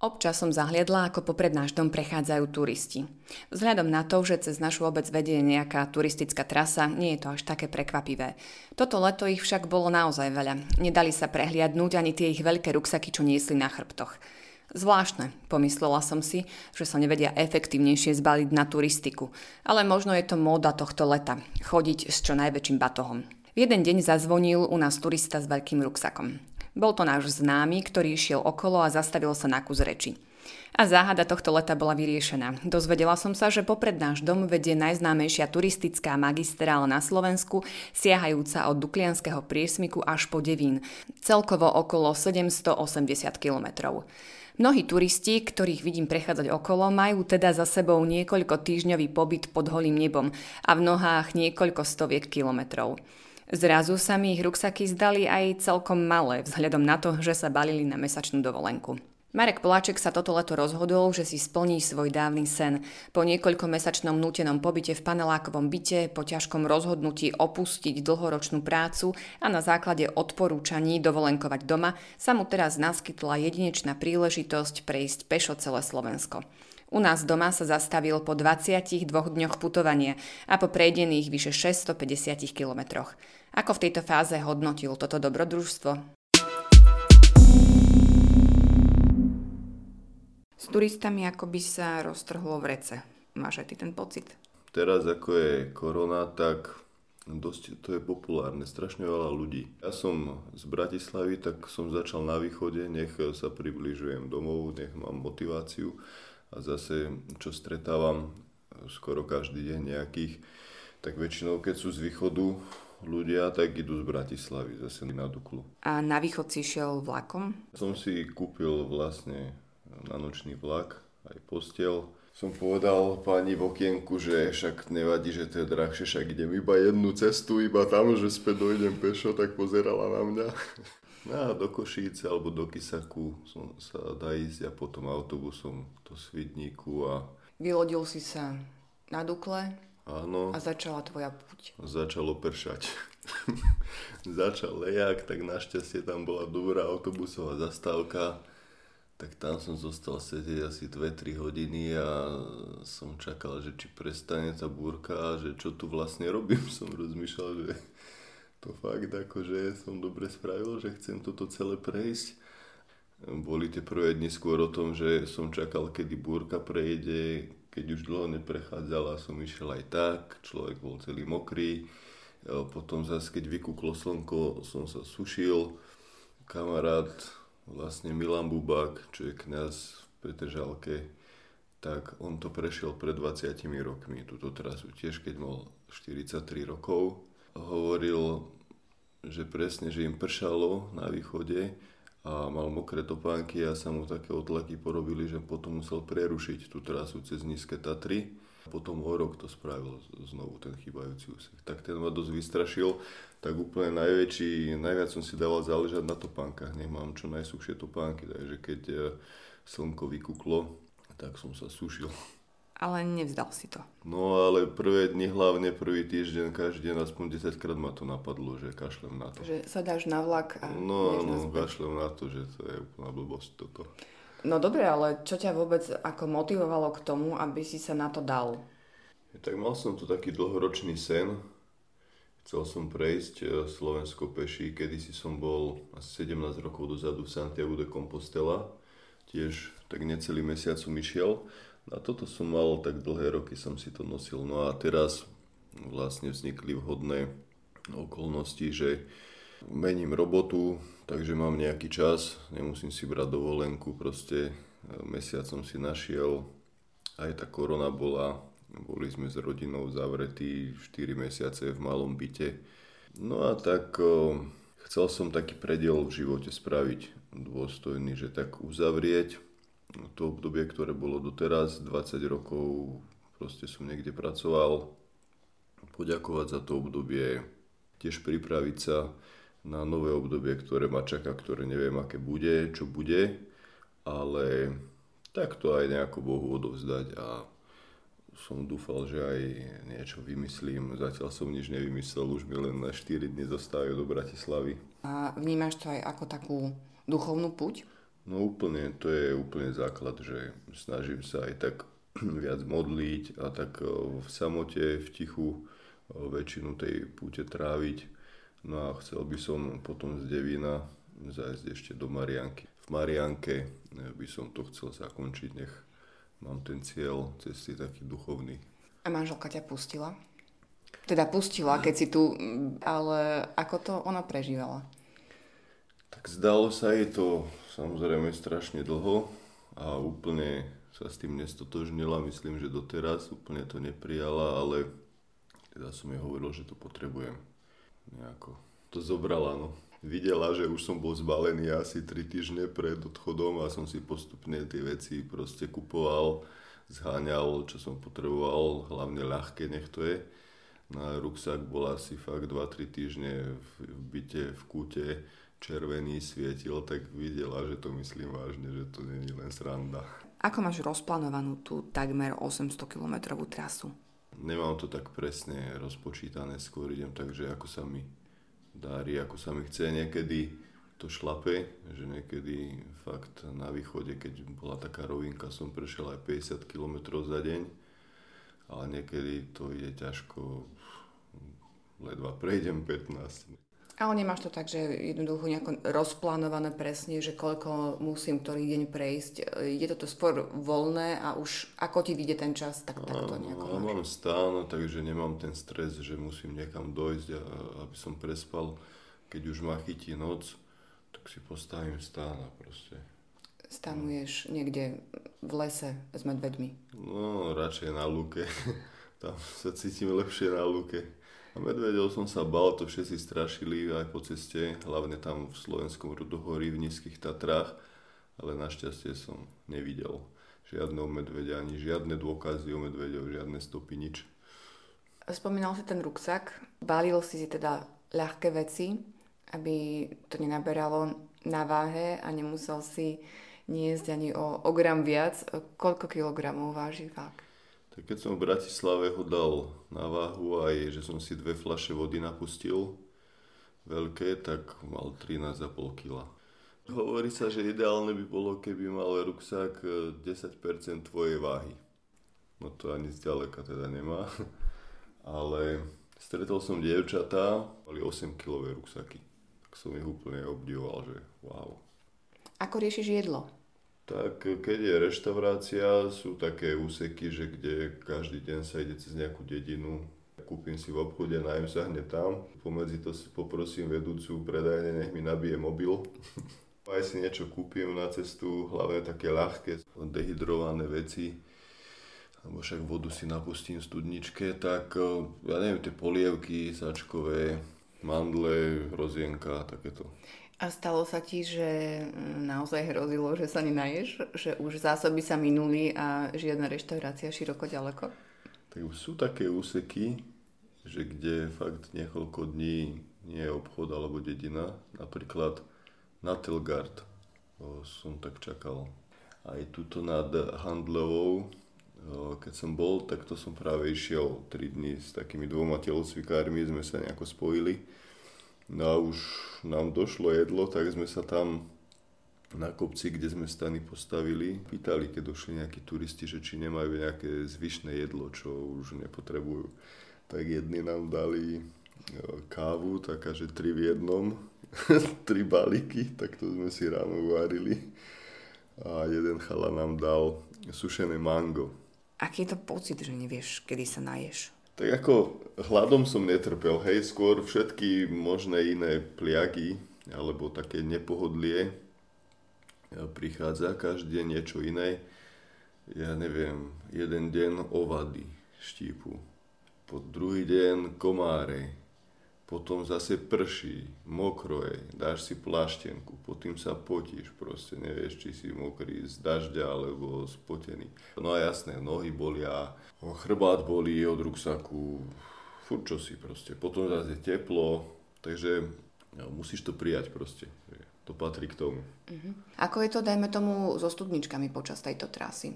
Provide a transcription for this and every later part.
Občas som zahliadla, ako popred náš dom prechádzajú turisti. Vzhľadom na to, že cez našu obec vedie nejaká turistická trasa, nie je to až také prekvapivé. Toto leto ich však bolo naozaj veľa. Nedali sa prehliadnúť ani tie ich veľké ruksaky, čo niesli na chrbtoch. Zvláštne, pomyslela som si, že sa nevedia efektívnejšie zbaliť na turistiku. Ale možno je to móda tohto leta, chodiť s čo najväčším batohom. V jeden deň zazvonil u nás turista s veľkým ruksakom. Bol to náš známy, ktorý išiel okolo a zastavil sa na kus reči. A záhada tohto leta bola vyriešená. Dozvedela som sa, že popred náš dom vedie najznámejšia turistická magistrála na Slovensku, siahajúca od Duklianského priesmiku až po Devín, celkovo okolo 780 kilometrov. Mnohí turisti, ktorých vidím prechádzať okolo, majú teda za sebou niekoľko týždňový pobyt pod holým nebom a v nohách niekoľko stoviek kilometrov. Zrazu sa mi ich ruksaky zdali aj celkom malé, vzhľadom na to, že sa balili na mesačnú dovolenku. Marek Poláček sa toto leto rozhodol, že si splní svoj dávny sen. Po niekoľkomesačnom nútenom pobyte v panelákovom byte, po ťažkom rozhodnutí opustiť dlhoročnú prácu a na základe odporúčaní dovolenkovať doma sa mu teraz naskytla jedinečná príležitosť prejsť pešo celé Slovensko. U nás doma sa zastavil po 22 dňoch putovania a po prejdených vyše 650 kilometroch. Ako v tejto fáze hodnotil toto dobrodružstvo? S turistami ako by sa roztrhlo v rece. Máš aj ty ten pocit? Teraz ako je korona, tak dosť to je populárne, strašne veľa ľudí. Ja som z Bratislavy, tak som začal na východe, nech sa približujem domov, nech mám motiváciu a zase čo stretávam skoro každý deň nejakých, tak väčšinou keď sú z východu ľudia, tak idú z Bratislavy zase na Duklu. A na východ si šiel vlakom? Som si kúpil vlastne na nočný vlak aj postel. Som povedal pani v okienku, že však nevadí, že to je drahšie, však idem iba jednu cestu, iba tam, že späť dojdem pešo, tak pozerala na mňa. No a do Košíce alebo do Kisaku som sa dá ísť a potom autobusom do Svidníku a... Vylodil si sa na Dukle Áno. a začala tvoja puť. Začalo pršať. Začal lejak, tak našťastie tam bola dobrá autobusová zastávka. Tak tam som zostal sedieť asi 2-3 hodiny a som čakal, že či prestane tá búrka že čo tu vlastne robím. Som rozmýšľal, že to fakt akože som dobre spravil, že chcem toto celé prejsť. Boli tie prvé dni skôr o tom, že som čakal, kedy búrka prejde, keď už dlho neprechádzala, som išiel aj tak, človek bol celý mokrý. Potom zase, keď vykúklo slnko, som sa sušil. Kamarát, vlastne Milan Bubák, čo je kňaz v Petržalke, tak on to prešiel pred 20 rokmi, túto trasu tiež, keď mal 43 rokov hovoril, že presne, že im pršalo na východe a mal mokré topánky a sa mu také otlaky porobili, že potom musel prerušiť tú trasu cez nízke Tatry. Potom o rok to spravil znovu ten chýbajúci úsek. Tak ten ma dosť vystrašil, tak úplne najväčší, najviac som si dával záležať na topánkach, nech mám čo najsuchšie topánky, takže keď eh, slnko vykuklo, tak som sa sušil ale nevzdal si to. No ale prvé dni, hlavne prvý týždeň, každý deň aspoň 10 krát ma to napadlo, že kašlem na to. Že sa dáš na vlak a No áno, kašlem na to, že to je úplná blbosť toto. No dobre, ale čo ťa vôbec ako motivovalo k tomu, aby si sa na to dal? Tak mal som tu taký dlhoročný sen. Chcel som prejsť e, Slovensko peši, kedy si som bol asi 17 rokov dozadu v Santiago de Compostela. Tiež tak necelý mesiac som išiel a toto som mal, tak dlhé roky som si to nosil. No a teraz vlastne vznikli vhodné okolnosti, že mením robotu, takže mám nejaký čas, nemusím si brať dovolenku, proste mesiac som si našiel, aj tá korona bola, boli sme s rodinou zavretí 4 mesiace v malom byte. No a tak chcel som taký prediel v živote spraviť dôstojný, že tak uzavrieť to obdobie, ktoré bolo doteraz, 20 rokov, proste som niekde pracoval, poďakovať za to obdobie, tiež pripraviť sa na nové obdobie, ktoré ma čaká, ktoré neviem, aké bude, čo bude, ale tak to aj nejako Bohu odovzdať a som dúfal, že aj niečo vymyslím. Zatiaľ som nič nevymyslel, už mi len na 4 dny zostávajú do Bratislavy. A vnímaš to aj ako takú duchovnú puť? No úplne, to je úplne základ, že snažím sa aj tak viac modliť a tak v samote, v tichu väčšinu tej púte tráviť. No a chcel by som potom z Devina zájsť ešte do Marianky. V Marianke eh, by som to chcel zakončiť, nech mám ten cieľ cesty taký duchovný. A manželka ťa pustila? Teda pustila, keď si tu, ale ako to ona prežívala? Tak zdalo sa jej to samozrejme strašne dlho a úplne sa s tým nestotožnila, myslím, že doteraz úplne to neprijala, ale teda som jej hovoril, že to potrebujem. Nejako to zobrala, no. Videla, že už som bol zbalený asi 3 týždne pred odchodom a som si postupne tie veci proste kupoval, zháňal, čo som potreboval, hlavne ľahké nech to je. Na ruksak bol asi fakt 2-3 týždne v, byte, v kúte, červený svietil, tak videla, že to myslím vážne, že to je len sranda. Ako máš rozplánovanú tú takmer 800 kilometrovú trasu? nemám to tak presne rozpočítané, skôr idem tak, že ako sa mi darí, ako sa mi chce. Niekedy to šlape, že niekedy fakt na východe, keď bola taká rovinka, som prešiel aj 50 km za deň, ale niekedy to ide ťažko, ledva prejdem 15. Ale nemáš to tak, že jednoducho nejako rozplánované presne, že koľko musím ktorý deň prejsť. Je toto skôr voľné a už ako ti vyjde ten čas, tak, tak to nejako máš. Mám stán, takže nemám ten stres, že musím niekam dojsť, a, aby som prespal. Keď už ma chytí noc, tak si postavím stán a proste. Stanuješ niekde v lese s medveďmi? No, radšej na lúke. Tam sa cítim lepšie na lúke. Medvedov som sa bal, to všetci strašili aj po ceste, hlavne tam v slovenskom Rudohorí, v nízkych Tatrách, ale našťastie som nevidel žiadneho medvedia, ani žiadne dôkazy o medveďov, žiadne stopy, nič. Spomínal si ten ruksak, balil si si teda ľahké veci, aby to nenaberalo na váhe a nemusel si niesť ani o, o gram viac. Koľko kilogramov váži fakt? Tak keď som v Bratislave ho dal na váhu aj, že som si dve flaše vody napustil, veľké, tak mal 13,5 kg. Hovorí sa, že ideálne by bolo, keby mal ruksák 10% e, tvojej váhy. No to ani zďaleka teda nemá. Ale stretol som dievčatá, mali 8 kg ruksaky. Tak som ich úplne obdivoval, že wow. Ako riešiš jedlo? Tak keď je reštaurácia, sú také úseky, že kde každý deň sa ide cez nejakú dedinu, kúpim si v obchode, najem sa hneď tam. Pomedzi to si poprosím vedúcu predajne, nech mi nabije mobil. Aj si niečo kúpim na cestu, hlavne také ľahké, dehydrované veci. Alebo však vodu si napustím v studničke, tak ja neviem, tie polievky sačkové, mandle, hrozienka, takéto. A stalo sa ti, že mm, naozaj hrozilo, že sa nenaješ? Že už zásoby sa minuli a žiadna reštaurácia široko ďaleko? Tak sú také úseky, že kde fakt niekoľko dní nie je obchod alebo dedina. Napríklad na Telgard som tak čakal. Aj tuto nad Handlovou, keď som bol, tak to som práve išiel 3 dní s takými dvoma telocvikármi, sme sa nejako spojili No a už nám došlo jedlo, tak sme sa tam na kopci, kde sme stany postavili, pýtali, keď došli nejakí turisti, že či nemajú nejaké zvyšné jedlo, čo už nepotrebujú. Tak jedni nám dali e, kávu, taká, že tri v jednom, tri balíky, tak to sme si ráno uvarili. A jeden chala nám dal sušené mango. Aký je to pocit, že nevieš, kedy sa naješ? Tak ako hladom som netrpel, hej, skôr všetky možné iné pliagy alebo také nepohodlie e, prichádza, každý deň niečo iné. Ja neviem, jeden deň ovady štípu, po druhý deň komáre, potom zase prší, mokro je, dáš si pláštenku, potom sa potíš, proste nevieš, či si mokrý z dažďa alebo spotený. No a jasné, nohy bolia, chrbát bolí od ruksaku, furt čo si proste. Potom zase teplo, takže no, musíš to prijať proste. To patrí k tomu. Uh-huh. Ako je to, dajme tomu, so studničkami počas tejto trasy?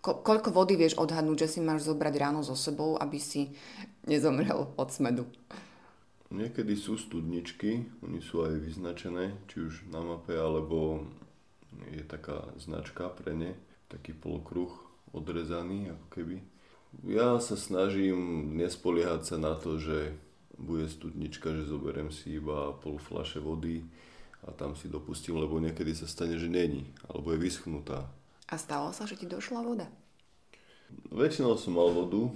Ko- koľko vody vieš odhadnúť, že si máš zobrať ráno so sebou, aby si nezomrel od smedu? Niekedy sú studničky, oni sú aj vyznačené, či už na mape, alebo je taká značka pre ne, taký polokruh odrezaný ako keby. Ja sa snažím nespoliehať sa na to, že bude studnička, že zoberiem si iba pol flaše vody a tam si dopustím, lebo niekedy sa stane, že není, alebo je vyschnutá. A stalo sa, že ti došla voda? Väčšinou som mal vodu,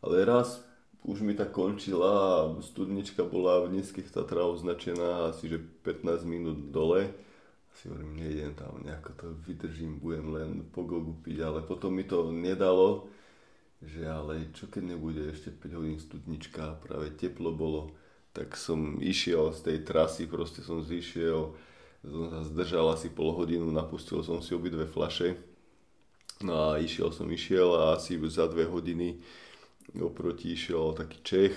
ale raz už mi tak končila a studnička bola v nízkych Tatrách označená asi že 15 minút dole. Si hovorím, nejdem tam, nejako to vydržím, budem len po gogu piť, ale potom mi to nedalo, že ale čo keď nebude ešte 5 hodín studnička, práve teplo bolo, tak som išiel z tej trasy, proste som zišiel, som sa zdržal asi pol hodinu, napustil som si obidve flaše, no a išiel som, išiel a asi za dve hodiny oproti išiel taký Čech,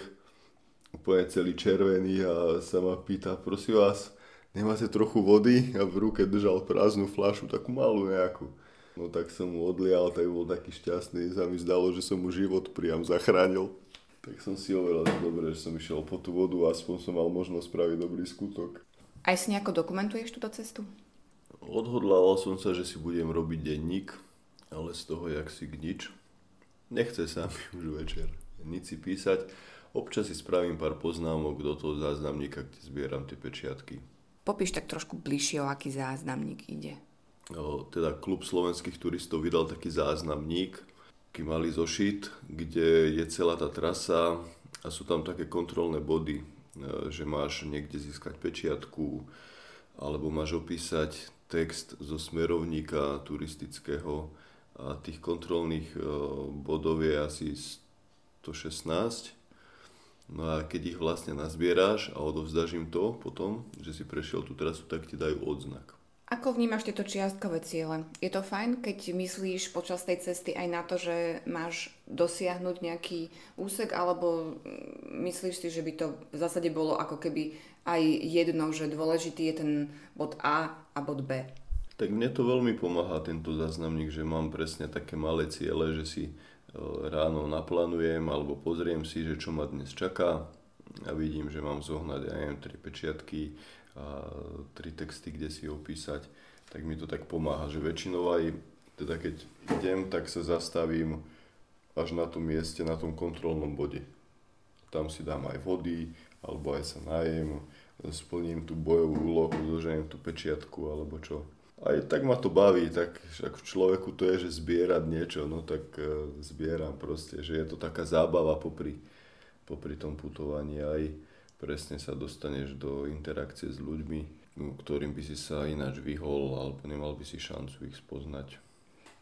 úplne celý červený a sa ma pýta, prosím vás, nemáte trochu vody? A v ruke držal prázdnu flašu, takú malú nejakú. No tak som mu odlial, tak bol taký šťastný, sa mi zdalo, že som mu život priam zachránil. Tak som si overil, že dobre, že som išiel po tú vodu, aspoň som mal možnosť spraviť dobrý skutok. Aj si nejako dokumentuješ túto cestu? Odhodlal som sa, že si budem robiť denník, ale z toho jak si nič. Nechce sa mi už večer nič si písať. Občas si spravím pár poznámok do toho záznamníka, kde zbieram tie pečiatky. Popíš tak trošku bližšie, o aký záznamník ide. O, teda klub slovenských turistov vydal taký záznamník, taký malý zošit, kde je celá tá trasa a sú tam také kontrolné body, e, že máš niekde získať pečiatku, alebo máš opísať text zo smerovníka turistického, a tých kontrolných e, bodov je asi 116. No a keď ich vlastne nazbieráš a odovzdáš im to potom, že si prešiel tú trasu, tak ti dajú odznak. Ako vnímaš tieto čiastkové ciele? Je to fajn, keď myslíš počas tej cesty aj na to, že máš dosiahnuť nejaký úsek, alebo myslíš si, že by to v zásade bolo ako keby aj jedno, že dôležitý je ten bod A a bod B? Tak mne to veľmi pomáha tento záznamník, že mám presne také malé ciele, že si e, ráno naplánujem alebo pozriem si, že čo ma dnes čaká. A vidím, že mám zohnať, ja tri pečiatky a tri texty, kde si opísať, tak mi to tak pomáha, že väčšinou aj teda keď idem, tak sa zastavím až na tom mieste, na tom kontrolnom bode. Tam si dám aj vody, alebo aj sa najem, splním tú bojovú úlohu, doženiem tú pečiatku, alebo čo aj tak ma to baví, tak v človeku to je, že zbierať niečo, no tak uh, zbieram proste, že je to taká zábava popri, popri tom putovaní aj presne sa dostaneš do interakcie s ľuďmi, no, ktorým by si sa ináč vyhol alebo nemal by si šancu ich spoznať.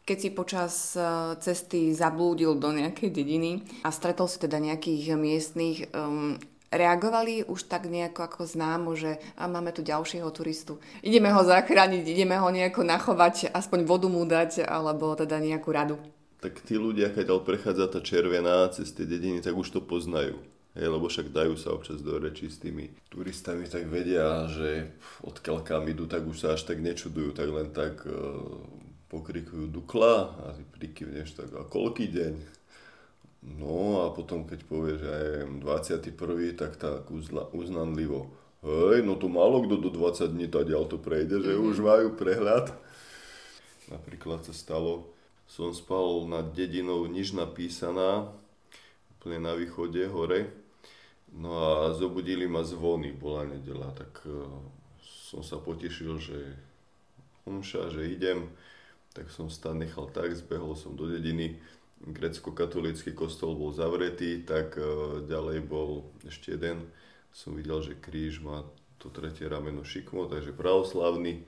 Keď si počas e, cesty zablúdil do nejakej dediny a stretol si teda nejakých miestných, um, reagovali už tak nejako ako známo, že a máme tu ďalšieho turistu. Ideme ho zachrániť, ideme ho nejako nachovať, aspoň vodu mu dať, alebo teda nejakú radu. Tak tí ľudia, keď prechádza tá červená cez tie dediny, tak už to poznajú. Hej, lebo však dajú sa občas do reči s tými turistami, tak vedia, že odkiaľ kam idú, tak už sa až tak nečudujú, tak len tak uh, pokrikujú Dukla a ty prikyvneš tak a koľký deň? No a potom keď povie, že aj 21. tak tak uznanlivo. Hej, no to málo kto do 20 dní ďal to prejde, že mm-hmm. už majú prehľad. Napríklad sa stalo, som spal nad dedinou niž napísaná, úplne na východe, hore. No a zobudili ma zvony, bola nedela, tak uh, som sa potešil, že umša, že idem. Tak som stan nechal tak, zbehol som do dediny grecko-katolícky kostol bol zavretý, tak e, ďalej bol ešte jeden. Som videl, že kríž má to tretie rameno šikmo, takže pravoslavný,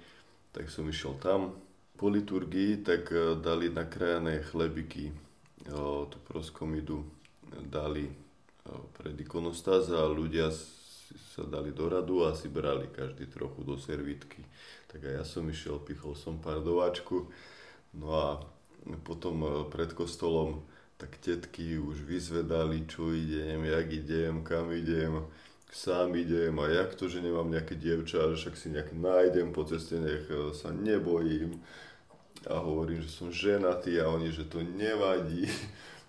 tak som išiel tam. Po liturgii tak e, dali nakrájané chlebiky, e, tú proskomidu dali pred ikonostáz a ľudia sa dali do radu a si brali každý trochu do servitky. Tak aj ja som išiel, pichol som pár dováčku. No a potom e, pred kostolom tak tetky už vyzvedali, čo idem, jak idem, kam idem, sám idem a jak to, že nemám nejaké dievča, že však si nejak nájdem po ceste, nech e, sa nebojím. A hovorím, že som ženatý a oni, že to nevadí.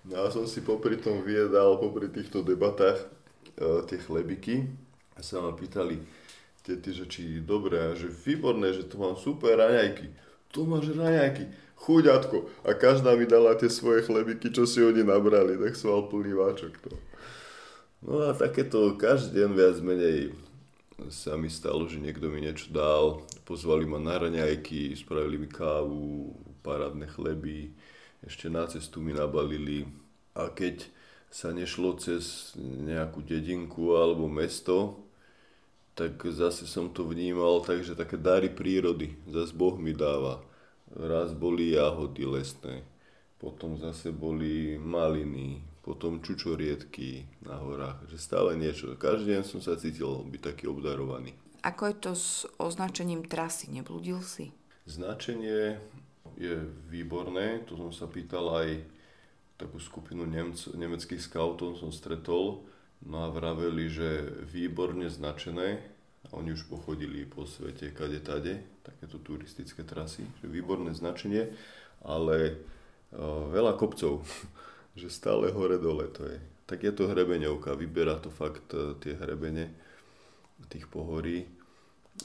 No a som si popri tom viedal, popri týchto debatách e, tie chlebiky a sa ma pýtali tety, že či dobré, a že výborné, že to mám super raňajky tu máš raňajky, chuďatko. A každá mi dala tie svoje chlebiky, čo si oni nabrali, tak som mal plný váčok to. No a takéto každý deň viac menej sa mi stalo, že niekto mi niečo dal, pozvali ma na raňajky, spravili mi kávu, parádne chleby, ešte na cestu mi nabalili. A keď sa nešlo cez nejakú dedinku alebo mesto, tak zase som to vnímal tak, že také dary prírody, zase Boh mi dáva. Raz boli jahody lesné, potom zase boli maliny, potom čučoriedky na horách, že stále niečo. Každý deň som sa cítil byť taký obdarovaný. Ako je to s označením trasy? Neblúdil si? Značenie je výborné, to som sa pýtal aj takú skupinu Nemc, nemeckých scoutov som stretol, no a vraveli, že výborne značené, a oni už pochodili po svete kade tade, takéto turistické trasy, že výborné značenie, ale uh, veľa kopcov. že stále hore dole to je. Tak je to hrebeňovka, vyberá to fakt e, tie hrebene tých pohorí.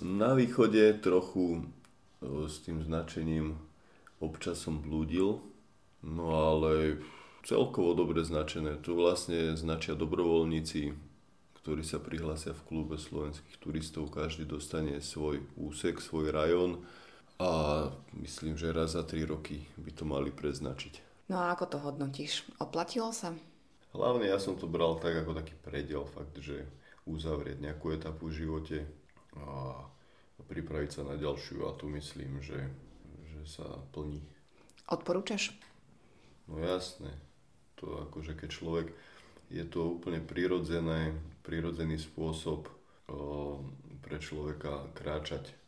Na východe trochu e, s tým značením občas som blúdil, no ale celkovo dobre značené. Tu vlastne značia dobrovoľníci, ktorí sa prihlásia v klube slovenských turistov. Každý dostane svoj úsek, svoj rajón a myslím, že raz za 3 roky by to mali preznačiť. No a ako to hodnotíš? Oplatilo sa? Hlavne ja som to bral tak ako taký predel, fakt, že uzavrieť nejakú etapu v živote a pripraviť sa na ďalšiu a tu myslím, že, že sa plní. Odporúčaš? No jasné. To akože keď človek, je to úplne prirodzené, prirodzený spôsob o, pre človeka kráčať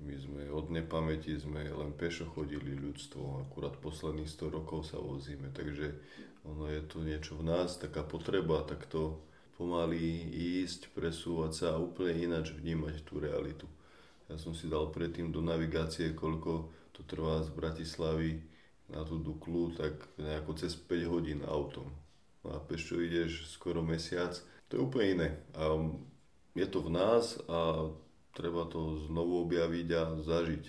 my sme od nepamäti sme len pešo chodili ľudstvo, akurát posledných 100 rokov sa vozíme, takže ono je to niečo v nás, taká potreba takto pomaly ísť, presúvať sa a úplne ináč vnímať tú realitu. Ja som si dal predtým do navigácie, koľko to trvá z Bratislavy na tú Duklu, tak nejako cez 5 hodín autom. No a pešo ideš skoro mesiac, to je úplne iné. A je to v nás a treba to znovu objaviť a zažiť.